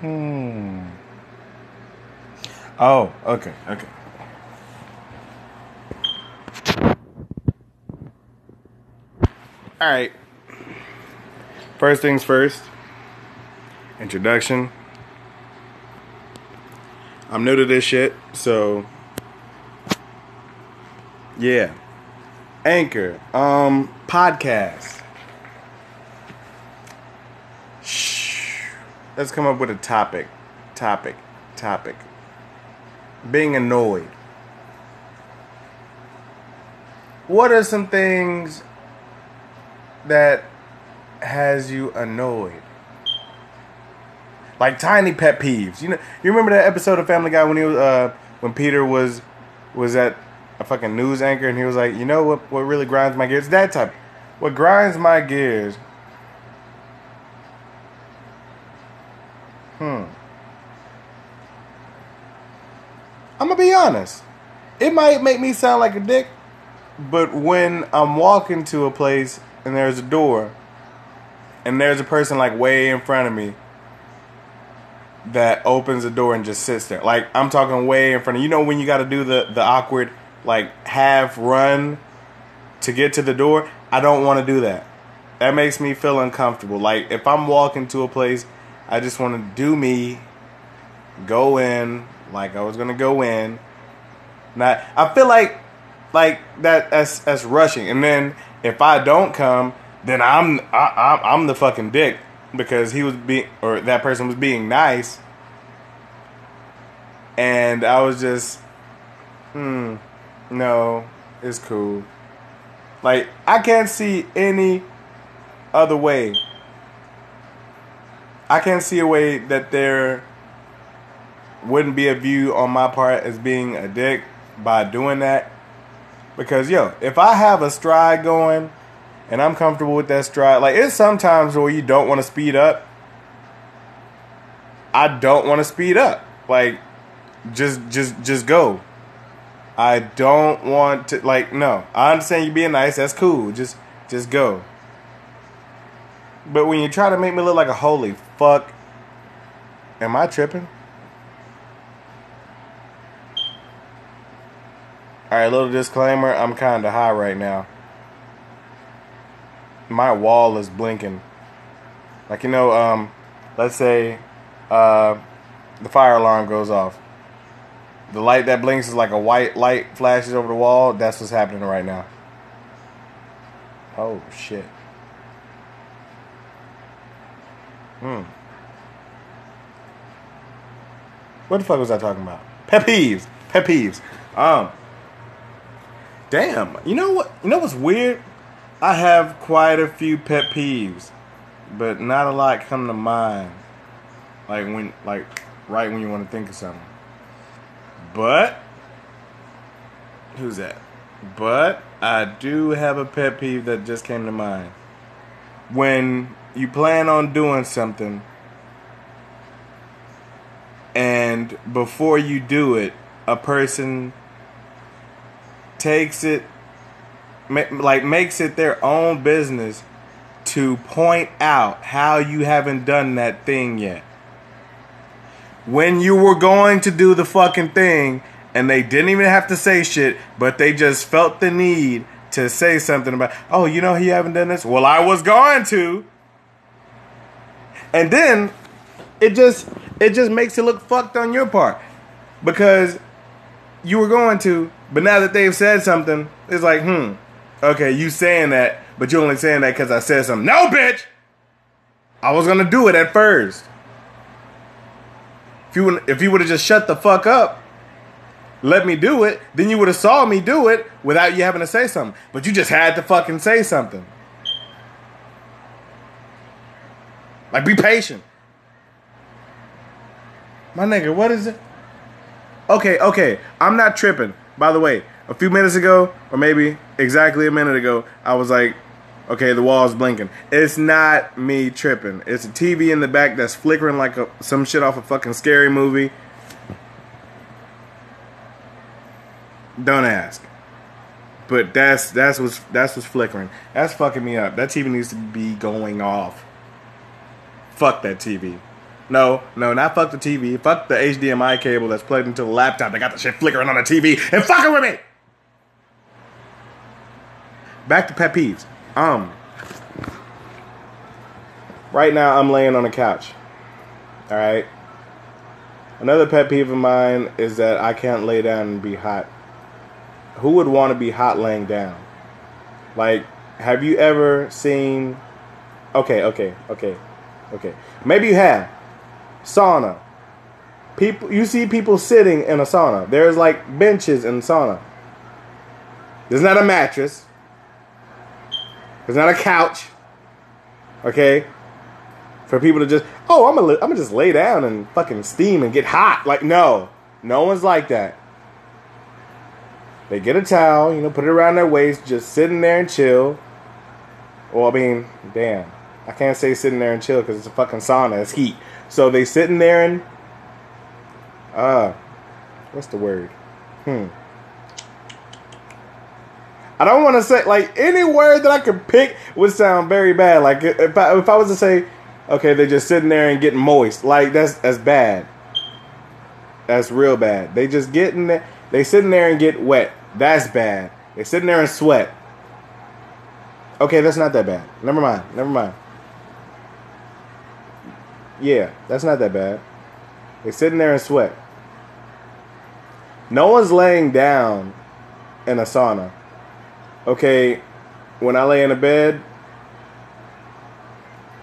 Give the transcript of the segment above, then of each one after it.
Hmm. Oh, okay, okay. All right. First things first. Introduction. I'm new to this shit, so yeah. Anchor, um, podcast. Let's come up with a topic. Topic. Topic. Being annoyed. What are some things that has you annoyed? Like tiny pet peeves. You know, you remember that episode of Family Guy when he was uh when Peter was was at a fucking news anchor and he was like, you know what what really grinds my gears? That type. What grinds my gears. Hmm. I'm gonna be honest. It might make me sound like a dick, but when I'm walking to a place and there's a door and there's a person like way in front of me that opens the door and just sits there. Like I'm talking way in front of you know when you got to do the the awkward like half run to get to the door. I don't want to do that. That makes me feel uncomfortable. Like if I'm walking to a place, I just want to do me, go in like I was gonna go in. Not I feel like like that that's that's rushing. And then if I don't come, then I'm I, I'm the fucking dick because he was being or that person was being nice, and I was just, hmm, no, it's cool. Like I can't see any other way. I can't see a way that there wouldn't be a view on my part as being a dick by doing that. Because yo, if I have a stride going and I'm comfortable with that stride. Like it's sometimes where you don't want to speed up. I don't want to speed up. Like just just just go. I don't want to like no. I understand you being nice. That's cool. Just just go. But when you try to make me look like a holy fuck, am I tripping? All right, little disclaimer. I'm kind of high right now my wall is blinking. Like you know, um, let's say uh, the fire alarm goes off. The light that blinks is like a white light flashes over the wall. That's what's happening right now. Oh shit. Hmm. What the fuck was I talking about? Pet peeves. Pet peeves. Um. Damn. You know what? You know what's weird? I have quite a few pet peeves, but not a lot come to mind. Like when, like right when you want to think of something. But who's that? But I do have a pet peeve that just came to mind. When you plan on doing something, and before you do it, a person takes it like makes it their own business to point out how you haven't done that thing yet. When you were going to do the fucking thing and they didn't even have to say shit, but they just felt the need to say something about, oh, you know, you haven't done this. Well, I was going to. And then it just it just makes it look fucked on your part because you were going to, but now that they've said something, it's like, hmm, Okay, you saying that, but you're only saying that because I said something. No, bitch. I was gonna do it at first. If you if you would have just shut the fuck up, let me do it, then you would have saw me do it without you having to say something. But you just had to fucking say something. Like, be patient. My nigga, what is it? Okay, okay. I'm not tripping. By the way, a few minutes ago, or maybe exactly a minute ago, I was like, okay, the wall's blinking. It's not me tripping. It's a TV in the back that's flickering like a, some shit off a fucking scary movie. Don't ask. But that's that's what's that's what's flickering. That's fucking me up. That TV needs to be going off. Fuck that TV. No, no, not fuck the TV. Fuck the HDMI cable that's plugged into the laptop. They got the shit flickering on the TV and fucking with me. Back to pet peeves. Um, right now I'm laying on the couch. All right. Another pet peeve of mine is that I can't lay down and be hot. Who would want to be hot laying down? Like, have you ever seen? Okay, okay, okay, okay. Maybe you have sauna. People, you see people sitting in a sauna. There's like benches in sauna. There's not a mattress. There's not a couch. Okay, for people to just oh I'm gonna I'm gonna just lay down and fucking steam and get hot. Like no, no one's like that. They get a towel, you know, put it around their waist, just sitting there and chill. Well, I mean, damn, I can't say sitting there and chill because it's a fucking sauna. It's heat. So they sitting there and uh, what's the word? Hmm. I don't want to say like any word that I could pick would sound very bad. Like if I, if I was to say, okay, they're just sitting there and getting moist, like that's that's bad. That's real bad. They just getting there, they sitting there and get wet. That's bad. They sitting there and sweat. Okay, that's not that bad. Never mind. Never mind. Yeah, that's not that bad. They're sitting there and sweat. No one's laying down in a sauna okay, when I lay in a bed,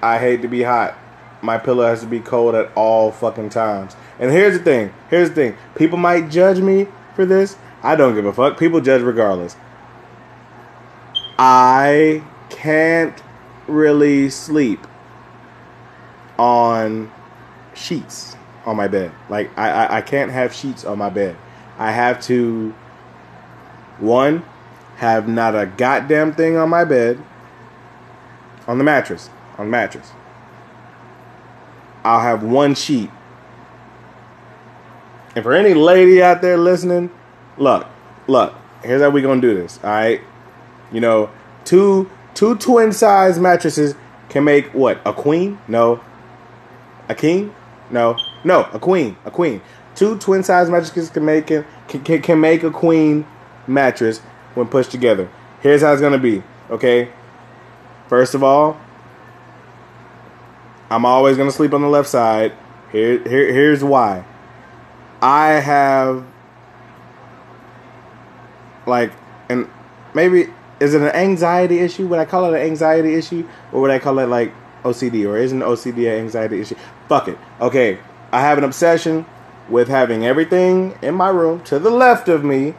I hate to be hot. My pillow has to be cold at all fucking times. And here's the thing. Here's the thing. People might judge me for this. I don't give a fuck. People judge regardless. I can't really sleep on sheets on my bed. Like I, I, I can't have sheets on my bed. I have to one have not a goddamn thing on my bed, on the mattress, on the mattress. I'll have one sheet. And for any lady out there listening, look, look, here's how we gonna do this. All right, you know, two two twin size mattresses can make what a queen? No, a king? No, no, a queen, a queen. Two twin size mattresses can make can, can, can make a queen mattress when pushed together. Here's how it's to be, okay? First of all, I'm always to sleep on the left side. Here, here, here's why. I have, like, and maybe, is it an anxiety issue? Would I call it an anxiety issue? Or would I call it, like, OCD? Or isn't OCD an anxiety issue? Fuck it. Okay, I have an obsession with having everything in my room to the left of me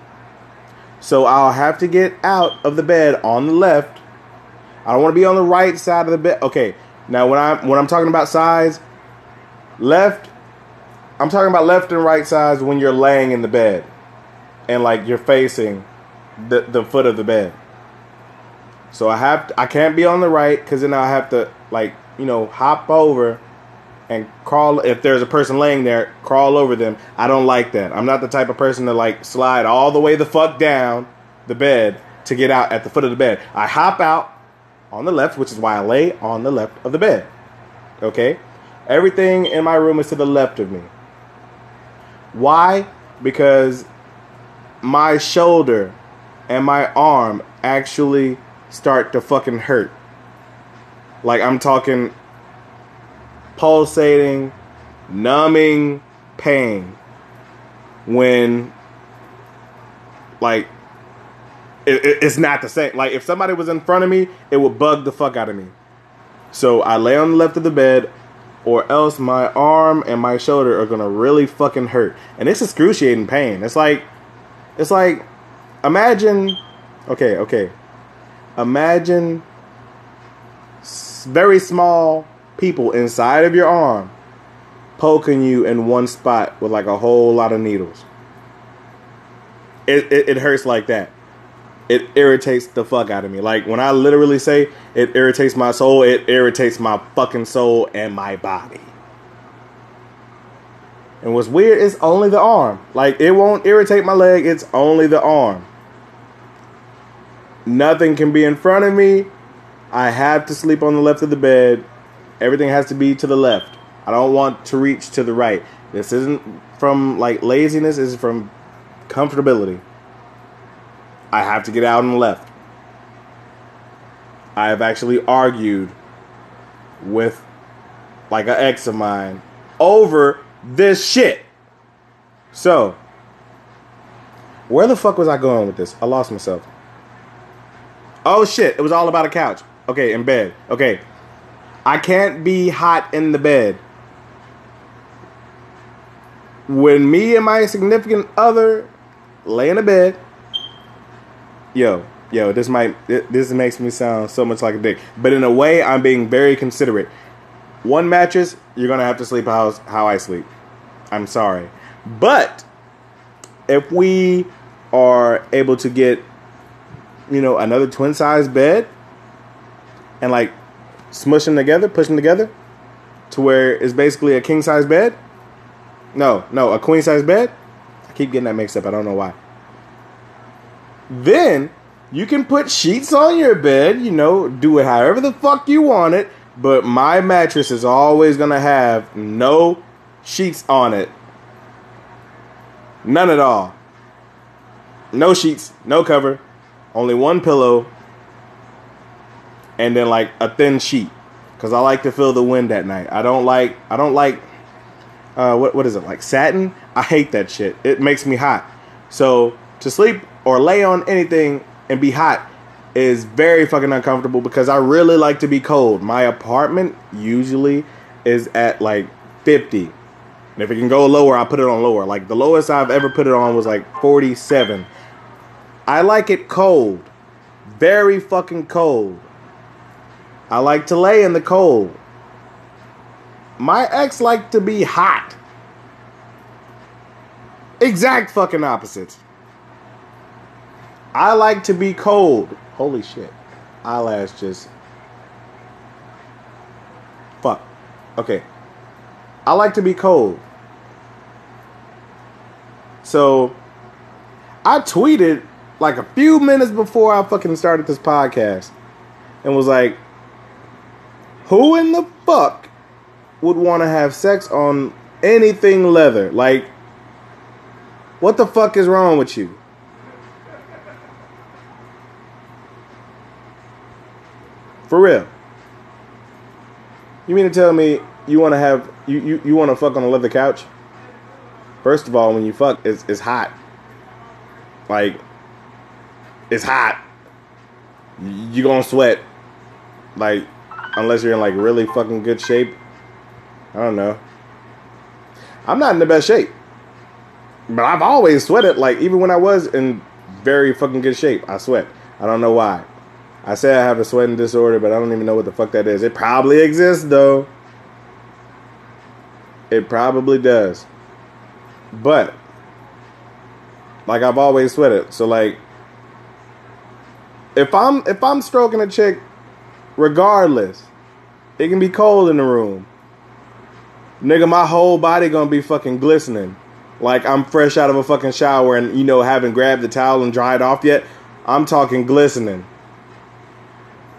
so I'll have to get out of the bed on the left. I don't want to be on the right side of the bed. Okay. Now when I'm when I'm talking about sides, left I'm talking about left and right sides when you're laying in the bed and like you're facing the the foot of the bed. So I have to, I can't be on the right cuz then I have to like, you know, hop over and crawl if there's a person laying there crawl over them. I don't like that. I'm not the type of person to like slide all the way the fuck down the bed to get out at the foot of the bed. I hop out on the left which is why i lay on the left of the bed. Okay? Everything in my room is to the left of me. Why? Because my shoulder and my arm actually start to fucking hurt like i'm talking pulsating, numbing pain when like it, it, it's not the same. Like if somebody was in front of me, it would bug the fuck out of me. So I lay on the left of the bed, or else my arm and my shoulder are gonna really fucking hurt, and it's excruciating pain. It's like, it's like, imagine, okay, okay, imagine very small people inside of your arm poking you in one spot with like a whole lot of needles. It, it, it hurts like that. It irritates the fuck out of me. Like when I literally say it irritates my soul, it irritates my fucking soul and my body. And what's weird is only the arm. Like it won't irritate my leg, it's only the arm. Nothing can be in front of me. I have to sleep on the left of the bed Everything has to be to the left. I don't want to reach to the right. This isn't from like laziness, this is from comfortability. I have to get out on the left. I have actually argued with like an ex of mine over this shit. So, where the fuck was I going with this? I lost myself. Oh shit, it was all about a couch. Okay, in bed. Okay. I can't be hot in the bed. When me and my significant other lay in a bed, yo, yo, this might this makes me sound so much like a dick. But in a way, I'm being very considerate. One mattress, you're gonna have to sleep how how I sleep. I'm sorry, but if we are able to get, you know, another twin size bed, and like smush them together, push them together, to where it's basically a king size bed. No, no, a queen size bed. I keep getting that mixed up. I don't know why. Then you can put sheets on your bed. You know, do it however the fuck you want it but my mattress is always gonna have no sheets on it. None at all. No sheets, no cover, only one pillow, and then like a thin sheet. Cause I like to feel the wind at night. I don't like I don't like uh, what what is it like satin? I hate that shit. It makes me hot. So to sleep or lay on anything and be hot is very fucking uncomfortable because I really like to be cold. My apartment usually is at like 50. And if it can go lower, I put it on lower. Like the lowest I've ever put it on was like 47. I like it cold. Very fucking cold. I like to lay in the cold. My ex liked to be hot. Exact fucking opposites. I like to be cold. Holy shit. Eyelash just. Fuck. Okay. I like to be cold. So, I tweeted like a few minutes before I fucking started this podcast and was like, who in the fuck would want to have sex on anything leather? Like, what the fuck is wrong with you? For real. You mean to tell me you want to have you, you, you want to fuck on a leather couch? First of all, when you fuck, it's it's hot. Like it's hot. You gonna sweat. Like unless you're in like really fucking good shape. I don't know. I'm not in the best shape. But I've always sweated. Like even when I was in very fucking good shape, I sweat. I don't know why. I say I have a sweating disorder, but I don't even know what the fuck that is. It probably exists though. It probably does. But like I've always sweated. So like if I'm if I'm stroking a chick, regardless, it can be cold in the room. Nigga, my whole body gonna be fucking glistening. Like I'm fresh out of a fucking shower and you know haven't grabbed the towel and dried off yet. I'm talking glistening.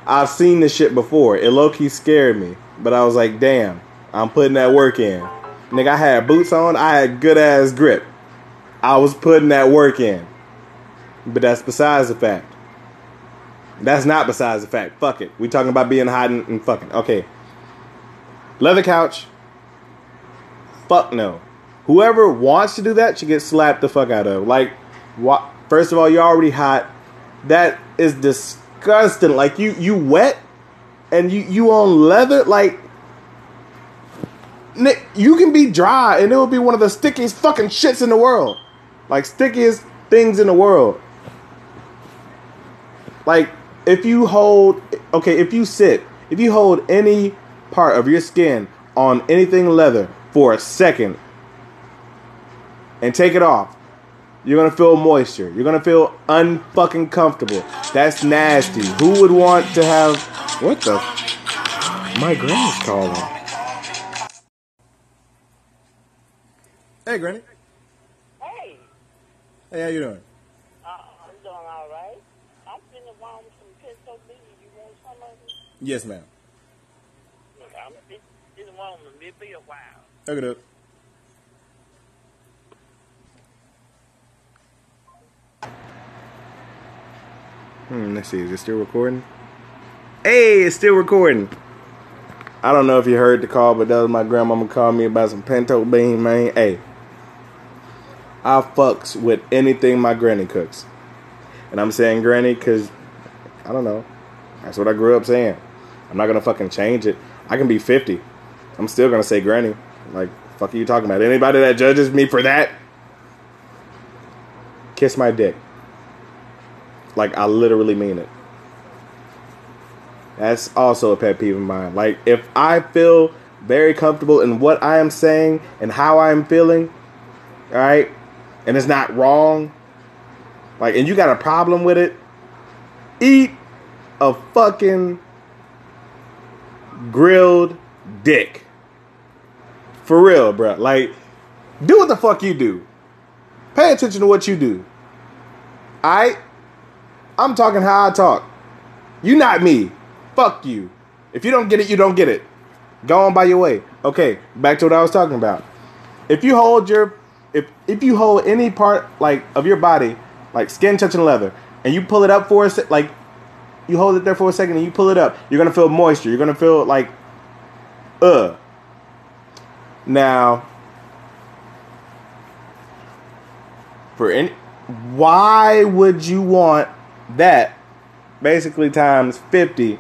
I've seen this shit before. It low key scared me, but I was like, damn, I'm putting that work in. Nigga, I had boots on. I had good ass grip. I was putting that work in. But that's besides the fact. That's not besides the fact. Fuck it. We talking about being hot and, and fucking. Okay. Leather couch. Fuck no. Whoever wants to do that should get slapped the fuck out of. Like, what? First of all, you're already hot. That is disgusting. Like you you wet and you you on leather like you can be dry and it will be one of the stickiest fucking shits in the world. Like stickiest things in the world. Like if you hold okay, if you sit, if you hold any part of your skin on anything leather for a second and take it off, you're gonna feel moisture. You're gonna feel unfucking comfortable. That's nasty. Who would want to have what the? My granny's calling. Hey, Granny. Hey. Hey, how you doing? Uh, I'm doing all right. I'm finna warm some pesto beans. You want some of it? Yes, ma'am. Look, I'm this, this woman. It be a while. Look it up. Hmm, let's see. Is it still recording? Hey, it's still recording. I don't know if you heard the call, but that was my grandmama calling me about some pinto bean, man. Hey, I fucks with anything my granny cooks. And I'm saying granny because, I don't know. That's what I grew up saying. I'm not to fucking change it. I can be 50. I'm still to say granny. Like, fuck are you talking about? Anybody that judges me for that, kiss my dick. Like, I literally mean it. That's also a pet peeve of mine. Like, if I feel very comfortable in what I am saying and how I am feeling, all right, and it's not wrong, like, and you got a problem with it, eat a fucking grilled dick. For real, bro. Like, do what the fuck you do. Pay attention to what you do. I, I'm talking how I talk. You not me. Fuck you. If you don't get it, you don't get it. Go on by your way. Okay, back to what I was talking about. If you hold your, if if you hold any part like of your body, like skin touching leather, and you pull it up for a like you hold it there for a second and you pull it up, you're gonna feel moisture. You're gonna feel like, uh. Now, for any, why would you want that? Basically times fifty,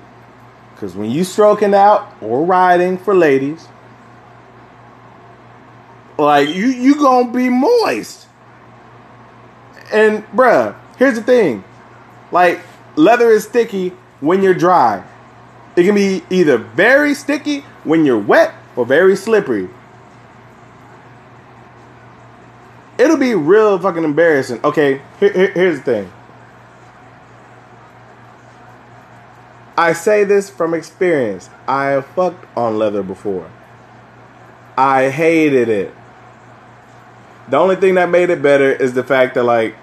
because when you stroking out or riding for ladies, like you you gonna be moist. And bruh, here's the thing, like leather is sticky when you're dry. It can be either very sticky when you're wet or very slippery. It'll be real fucking embarrassing. Okay, here, here- here's the thing. I say this from experience. I have fucked on leather before. I hated it. The only thing that made it better is the fact that like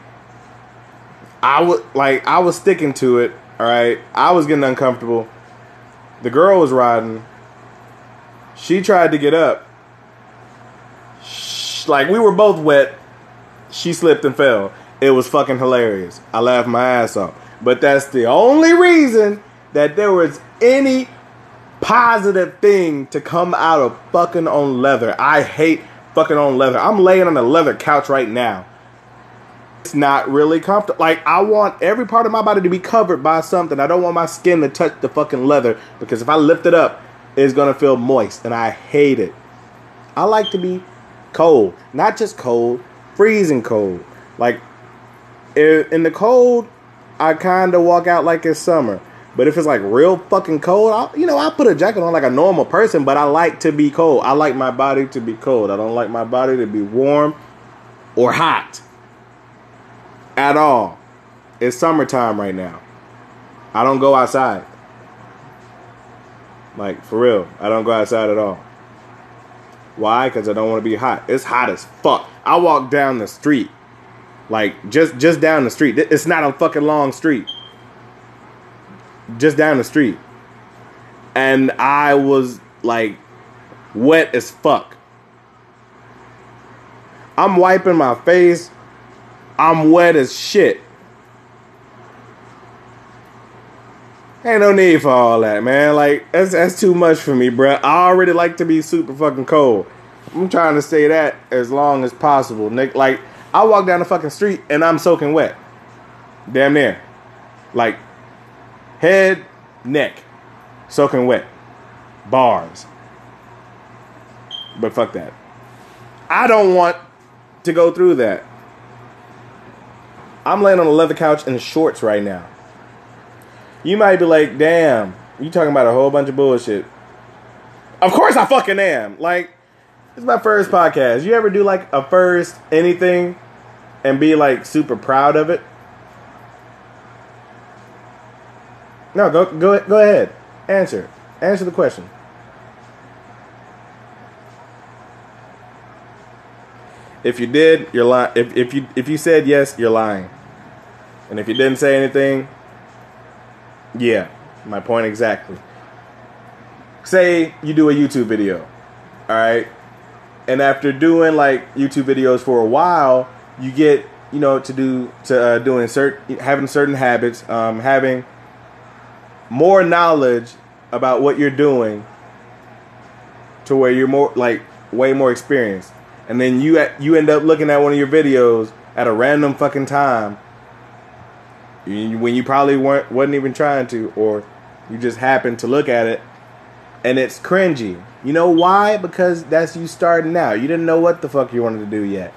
I would like I was sticking to it. All right, I was getting uncomfortable. The girl was riding. She tried to get up. Sh- Like we were both wet. She slipped and fell. It was fucking hilarious. I laughed my ass off. But that's the only reason that there was any positive thing to come out of fucking on leather. I hate fucking on leather. I'm laying on a leather couch right now. It's not really comfortable. Like I want every part of my body to be covered by something. I don't want my skin to touch the fucking leather because if I lift it up, it's gonna feel moist, and I hate it. I like to be cold, not just cold, freezing cold. Like in the cold, I kind of walk out like it's summer. But if it's like real fucking cold, I'll, you know, I put a jacket on like a normal person. But I like to be cold. I like my body to be cold. I don't like my body to be warm or hot at all. It's summertime right now. I don't go outside. Like for real, I don't go outside at all. Why? Because I don't want to be hot. It's hot as fuck. I walk down the street, like just just down the street. It's not a fucking long street. Just down the street, and I was like wet as fuck. I'm wiping my face. I'm wet as shit. Ain't no need for all that, man. Like that's that's too much for me, bruh. I already like to be super fucking cold. I'm trying to stay that as long as possible, Nick. Like I walk down the fucking street and I'm soaking wet, damn near, like head, neck, soaking wet, bars. But fuck that. I don't want to go through that. I'm laying on a leather couch in shorts right now. You might be like, damn, you talking about a whole bunch of bullshit. Of course I fucking am. Like, it's my first podcast. You ever do like a first anything and be like super proud of it? No, go go go ahead. Answer. Answer the question. If you did, you're lying. If if you if you said yes, you're lying. And if you didn't say anything, yeah, my point exactly. say you do a YouTube video, all right, and after doing like YouTube videos for a while, you get you know to do to uh, doing certain having certain habits, um, having more knowledge about what you're doing to where you're more like way more experienced, and then you you end up looking at one of your videos at a random fucking time when you probably weren't wasn't even trying to, or you just happened to look at it and it's cringy. You know why? Because that's you starting out. You didn't know what the fuck you wanted to do yet,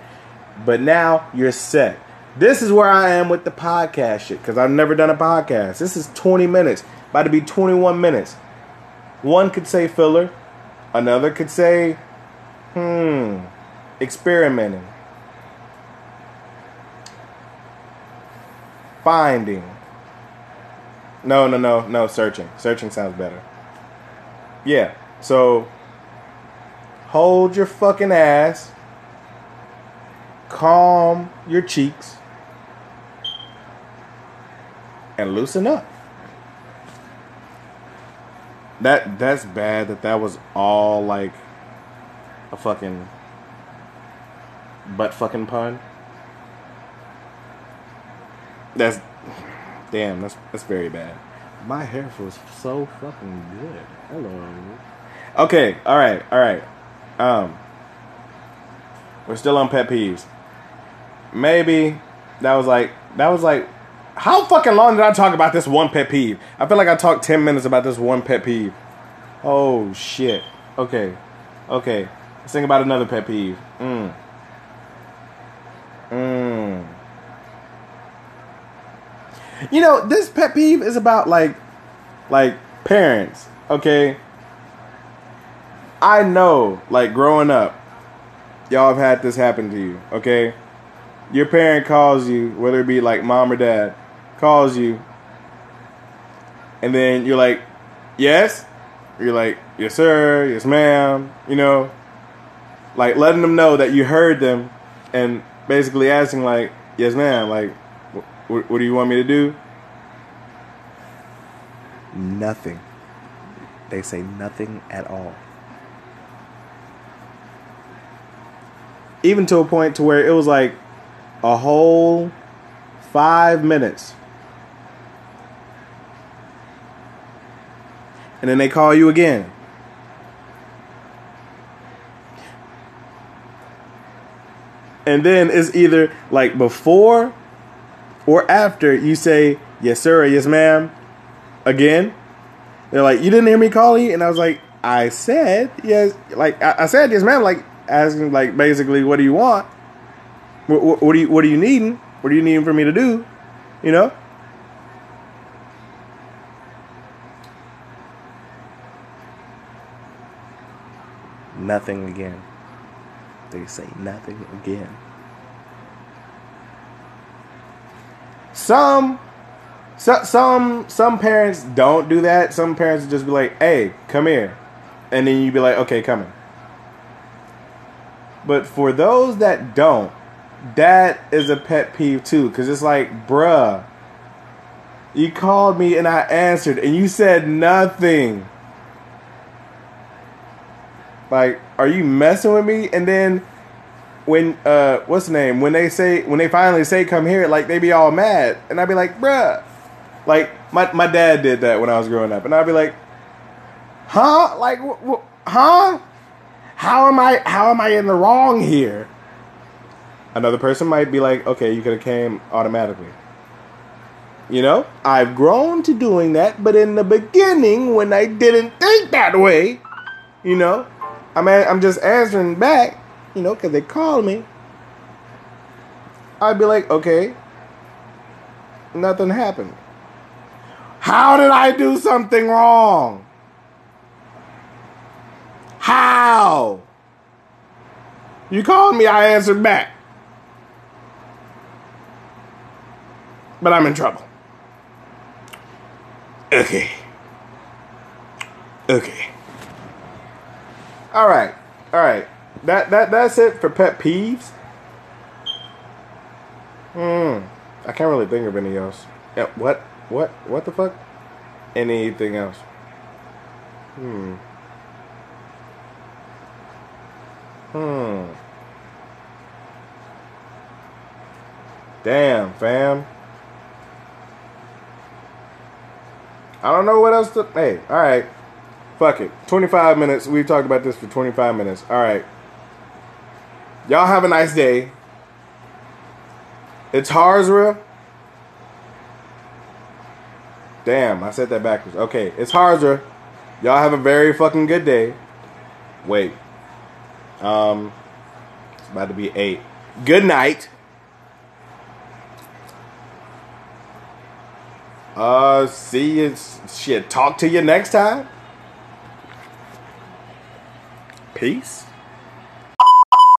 but now you're set. This is where I am with the podcast shit because I've never done a podcast. This is 20 minutes, about to be 21 minutes. One could say filler, another could say, hmm, experimenting. Finding. No, no, no, no, searching. Searching sounds better. Yeah, so hold your fucking ass, calm your cheeks, and loosen up. That that's bad that that was all like a fucking butt fucking pun. That's damn. That's that's very bad. My hair feels so fucking good. Hello. Okay. All right. All right. Um. We're still on pet peeves. Maybe that was like that was like how fucking long did I talk about this one pet peeve? I feel like I talked ten minutes about this one pet peeve. Oh shit. Okay. Okay. Let's think about another pet peeve. Mm. You know, this pet peeve is about like like parents, okay? I know, like growing up, y'all have had this happen to you, okay? Your parent calls you, whether it be like mom or dad, calls you, and then you're like, yes? You're like, yes, sir, yes, ma'am, you know? Like letting them know that you heard them and basically asking, like, yes, ma'am, like, what, what do you want me to do? Nothing. They say nothing at all. Even to a point to where it was like a whole five minutes. And then they call you again. And then it's either like before or after you say yes sir or yes ma'am again. They're like, you didn't hear me call you, and I was like, I said yes, like I, I said yes ma'am, like asking like basically what do you want? What, what, what do you what are you needing? What are you needing for me to do? You know. Nothing again. They say nothing again. Some, so, some, some parents don't do that. Some parents just be like, "Hey, come here," and then you be like, "Okay, coming." But for those that don't, that is a pet peeve too, because it's like, bruh, you called me and I answered, and you said nothing. Like, are you messing with me? And then when uh what's the name? When they say when they finally say come here, like they be all mad. And I'd be like, bruh. Like my my dad did that when I was growing up. And I'd be like, huh? Like wh- wh- huh? How am I how am I in the wrong here? Another person might be like, okay, you could have came automatically. You know, I've grown to doing that, but in the beginning, when I didn't think that way, you know, I'm a- I'm just answering back, you know, because they called me. I'd be like, okay, nothing happened. How did I do something wrong? How? You called me, I answered back. But I'm in trouble. Okay. Okay. All right. All right that that that's it for pet peeves. Hmm. I can't really think of any else. Yeah, what what what the fuck? Anything else? Hmm. Hmm. Damn, fam. I don't know what else to. Hey, all right. Fuck it. 25 minutes. We've talked about this for 25 minutes. All right. Y'all have a nice day. It's Harzra. Damn, I said that backwards. Okay, it's Harzra. Y'all have a very fucking good day. Wait. Um, it's about to be eight. Good night. Uh, see you. Shit, talk to you next time. Peace.